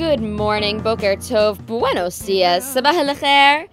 Good morning, Boker Tov, Buenos dias, Sabah al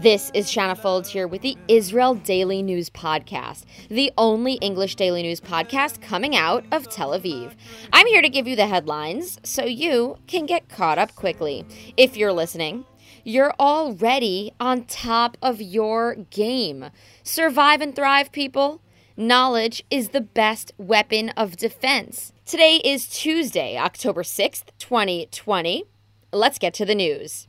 This is Shanna Folds here with the Israel Daily News Podcast, the only English daily news podcast coming out of Tel Aviv. I'm here to give you the headlines so you can get caught up quickly. If you're listening, you're already on top of your game. Survive and thrive, people. Knowledge is the best weapon of defense. Today is Tuesday, October 6th, 2020. Let's get to the news.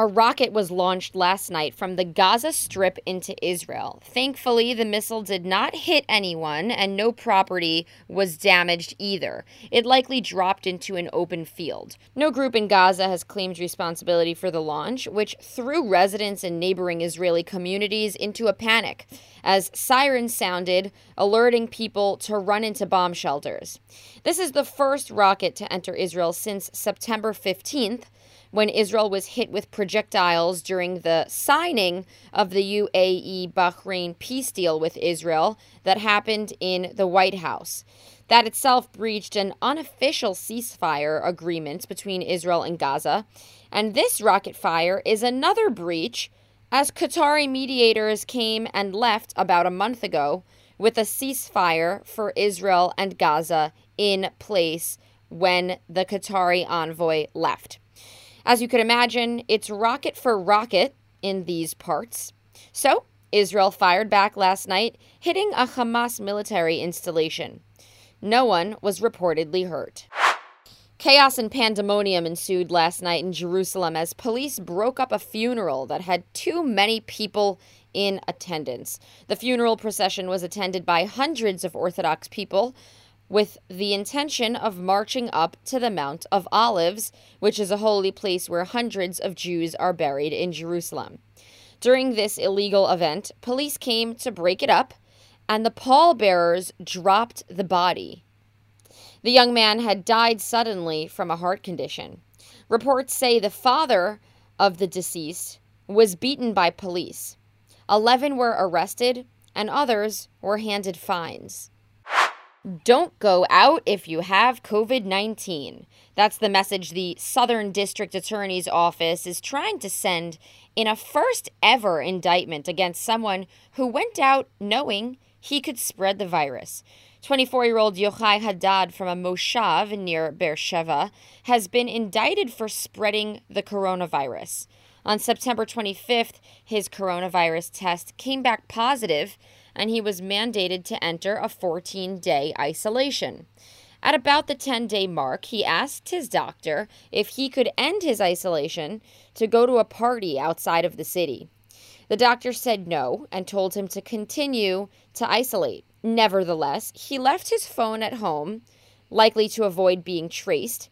A rocket was launched last night from the Gaza Strip into Israel. Thankfully, the missile did not hit anyone and no property was damaged either. It likely dropped into an open field. No group in Gaza has claimed responsibility for the launch, which threw residents in neighboring Israeli communities into a panic as sirens sounded, alerting people to run into bomb shelters. This is the first rocket to enter Israel since September 15th when Israel was hit with projectiles during the signing of the UAE Bahrain peace deal with Israel that happened in the White House. That itself breached an unofficial ceasefire agreement between Israel and Gaza. And this rocket fire is another breach as Qatari mediators came and left about a month ago with a ceasefire for Israel and Gaza in place when the Qatari envoy left. As you could imagine, it's rocket for rocket in these parts. So, Israel fired back last night, hitting a Hamas military installation. No one was reportedly hurt. Chaos and pandemonium ensued last night in Jerusalem as police broke up a funeral that had too many people in attendance. The funeral procession was attended by hundreds of Orthodox people with the intention of marching up to the Mount of Olives, which is a holy place where hundreds of Jews are buried in Jerusalem. During this illegal event, police came to break it up, and the pallbearers dropped the body. The young man had died suddenly from a heart condition. Reports say the father of the deceased was beaten by police. Eleven were arrested, and others were handed fines. Don't go out if you have COVID 19. That's the message the Southern District Attorney's Office is trying to send in a first ever indictment against someone who went out knowing he could spread the virus. 24 year old Yochai Haddad from a moshav near Beersheva has been indicted for spreading the coronavirus. On September 25th, his coronavirus test came back positive and he was mandated to enter a 14 day isolation. At about the 10 day mark, he asked his doctor if he could end his isolation to go to a party outside of the city. The doctor said no and told him to continue to isolate. Nevertheless, he left his phone at home, likely to avoid being traced,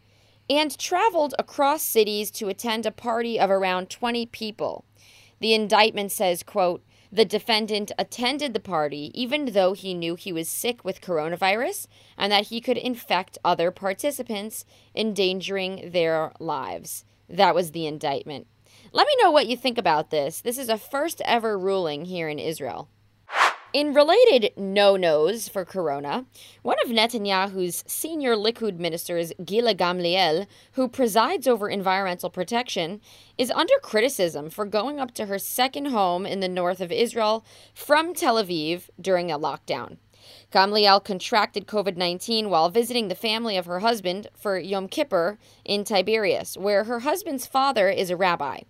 and traveled across cities to attend a party of around 20 people. The indictment says, quote, the defendant attended the party even though he knew he was sick with coronavirus and that he could infect other participants, endangering their lives. That was the indictment. Let me know what you think about this. This is a first ever ruling here in Israel. In related no nos for Corona, one of Netanyahu's senior Likud ministers, Gila Gamliel, who presides over environmental protection, is under criticism for going up to her second home in the north of Israel from Tel Aviv during a lockdown. Gamliel contracted COVID 19 while visiting the family of her husband for Yom Kippur in Tiberias, where her husband's father is a rabbi.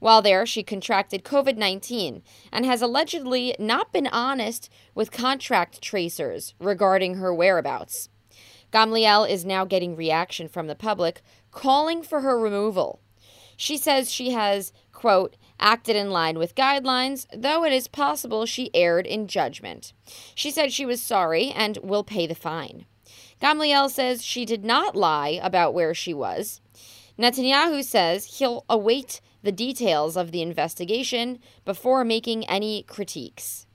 While there, she contracted COVID 19 and has allegedly not been honest with contract tracers regarding her whereabouts. Gamliel is now getting reaction from the public calling for her removal. She says she has, quote, acted in line with guidelines, though it is possible she erred in judgment. She said she was sorry and will pay the fine. Gamliel says she did not lie about where she was. Netanyahu says he'll await the details of the investigation before making any critiques.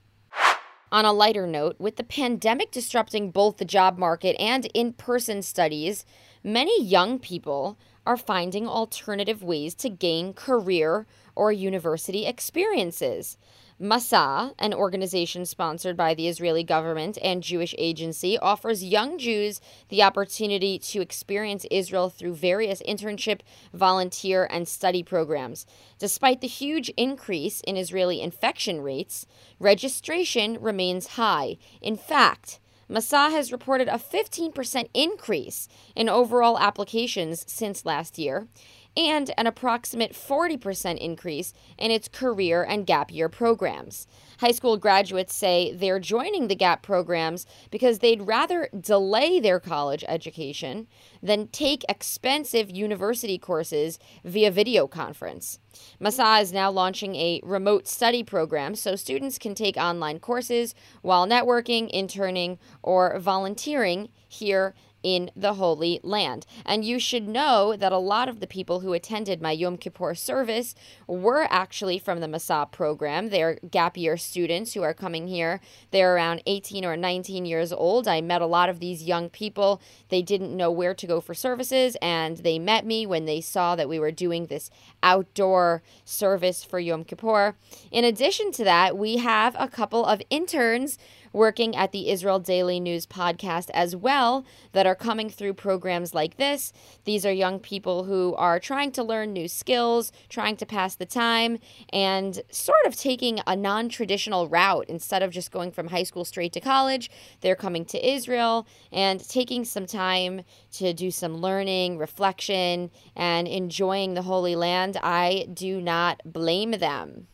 On a lighter note, with the pandemic disrupting both the job market and in person studies, many young people are finding alternative ways to gain career or university experiences. Masa, an organization sponsored by the Israeli government and Jewish agency, offers young Jews the opportunity to experience Israel through various internship, volunteer, and study programs. Despite the huge increase in Israeli infection rates, registration remains high. In fact, Masa has reported a 15% increase in overall applications since last year and an approximate 40% increase in its career and gap year programs. High school graduates say they're joining the GAP programs because they'd rather delay their college education than take expensive university courses via video conference. Masa is now launching a remote study program so students can take online courses while networking, interning, or volunteering here in the Holy Land. And you should know that a lot of the people who attended my Yom Kippur service were actually from the Masa program. They're gap year students who are coming here. They're around 18 or 19 years old. I met a lot of these young people. They didn't know where to go for services, and they met me when they saw that we were doing this outdoor service for Yom Kippur. In addition to that, we have a couple of interns working at the Israel Daily News podcast as well that are coming through programs like this. These are young people who are trying to learn new skills, trying to pass the time, and sort of taking a non traditional route instead of just going from high school straight to college. They're coming to Israel and taking some time to do some learning, reflection, and enjoying the Holy Land. I do not blame them.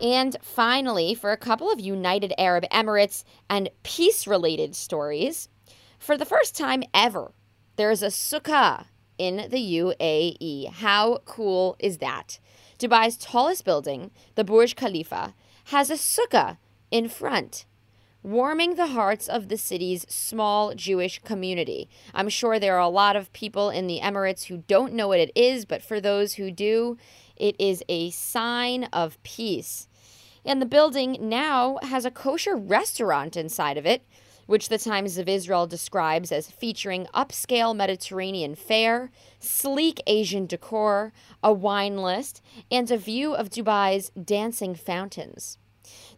And finally, for a couple of United Arab Emirates and peace related stories, for the first time ever, there's a sukkah in the UAE. How cool is that? Dubai's tallest building, the Burj Khalifa, has a sukkah in front, warming the hearts of the city's small Jewish community. I'm sure there are a lot of people in the Emirates who don't know what it is, but for those who do, it is a sign of peace. And the building now has a kosher restaurant inside of it, which the Times of Israel describes as featuring upscale Mediterranean fare, sleek Asian decor, a wine list, and a view of Dubai's dancing fountains.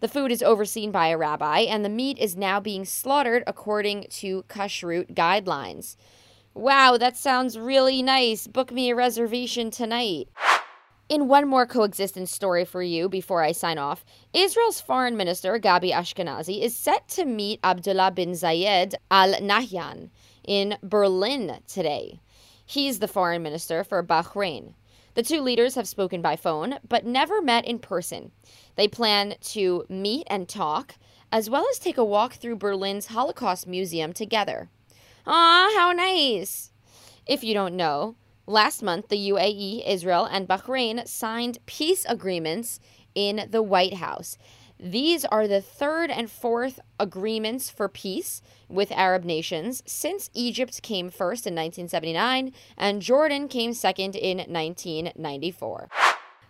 The food is overseen by a rabbi, and the meat is now being slaughtered according to kashrut guidelines. Wow, that sounds really nice. Book me a reservation tonight. In one more coexistence story for you before I sign off, Israel's foreign minister, Gabi Ashkenazi, is set to meet Abdullah bin Zayed Al Nahyan in Berlin today. He's the foreign minister for Bahrain. The two leaders have spoken by phone, but never met in person. They plan to meet and talk, as well as take a walk through Berlin's Holocaust Museum together. Ah, how nice! If you don't know, Last month, the UAE, Israel, and Bahrain signed peace agreements in the White House. These are the third and fourth agreements for peace with Arab nations since Egypt came first in 1979 and Jordan came second in 1994.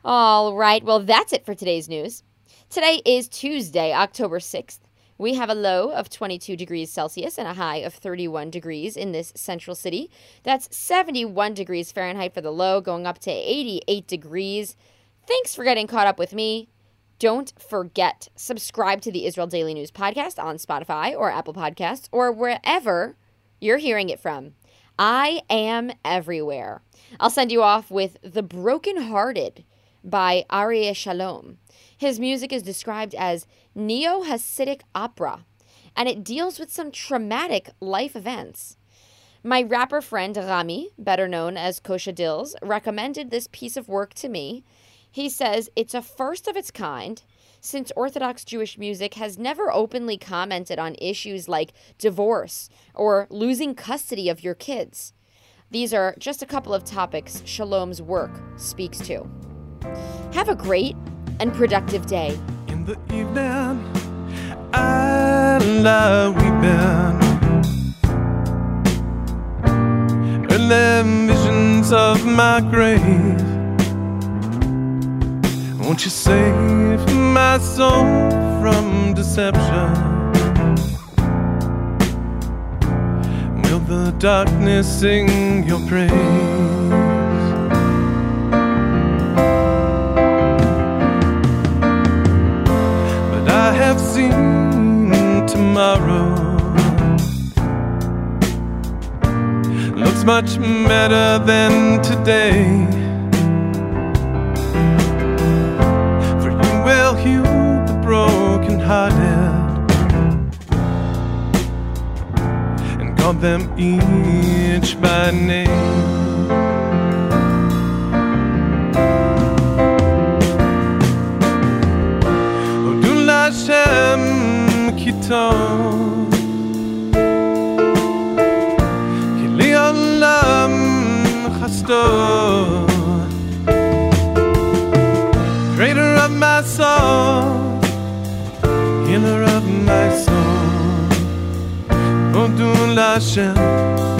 All right, well, that's it for today's news. Today is Tuesday, October 6th. We have a low of 22 degrees Celsius and a high of 31 degrees in this central city. That's 71 degrees Fahrenheit for the low, going up to 88 degrees. Thanks for getting caught up with me. Don't forget, subscribe to the Israel Daily News podcast on Spotify or Apple Podcasts or wherever you're hearing it from. I am everywhere. I'll send you off with The Broken Hearted by Aryeh Shalom. His music is described as neo Hasidic opera, and it deals with some traumatic life events. My rapper friend Rami, better known as Kosha Dillz, recommended this piece of work to me. He says it's a first of its kind since Orthodox Jewish music has never openly commented on issues like divorce or losing custody of your kids. These are just a couple of topics Shalom's work speaks to. Have a great and productive day. In the evening, I lie weeping. Visions of my grave. Won't you save my soul from deception? Will the darkness sing your praise? But I have seen tomorrow looks much better than today. call them each by name. Olam Creator of my soul. Hashem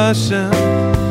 discussion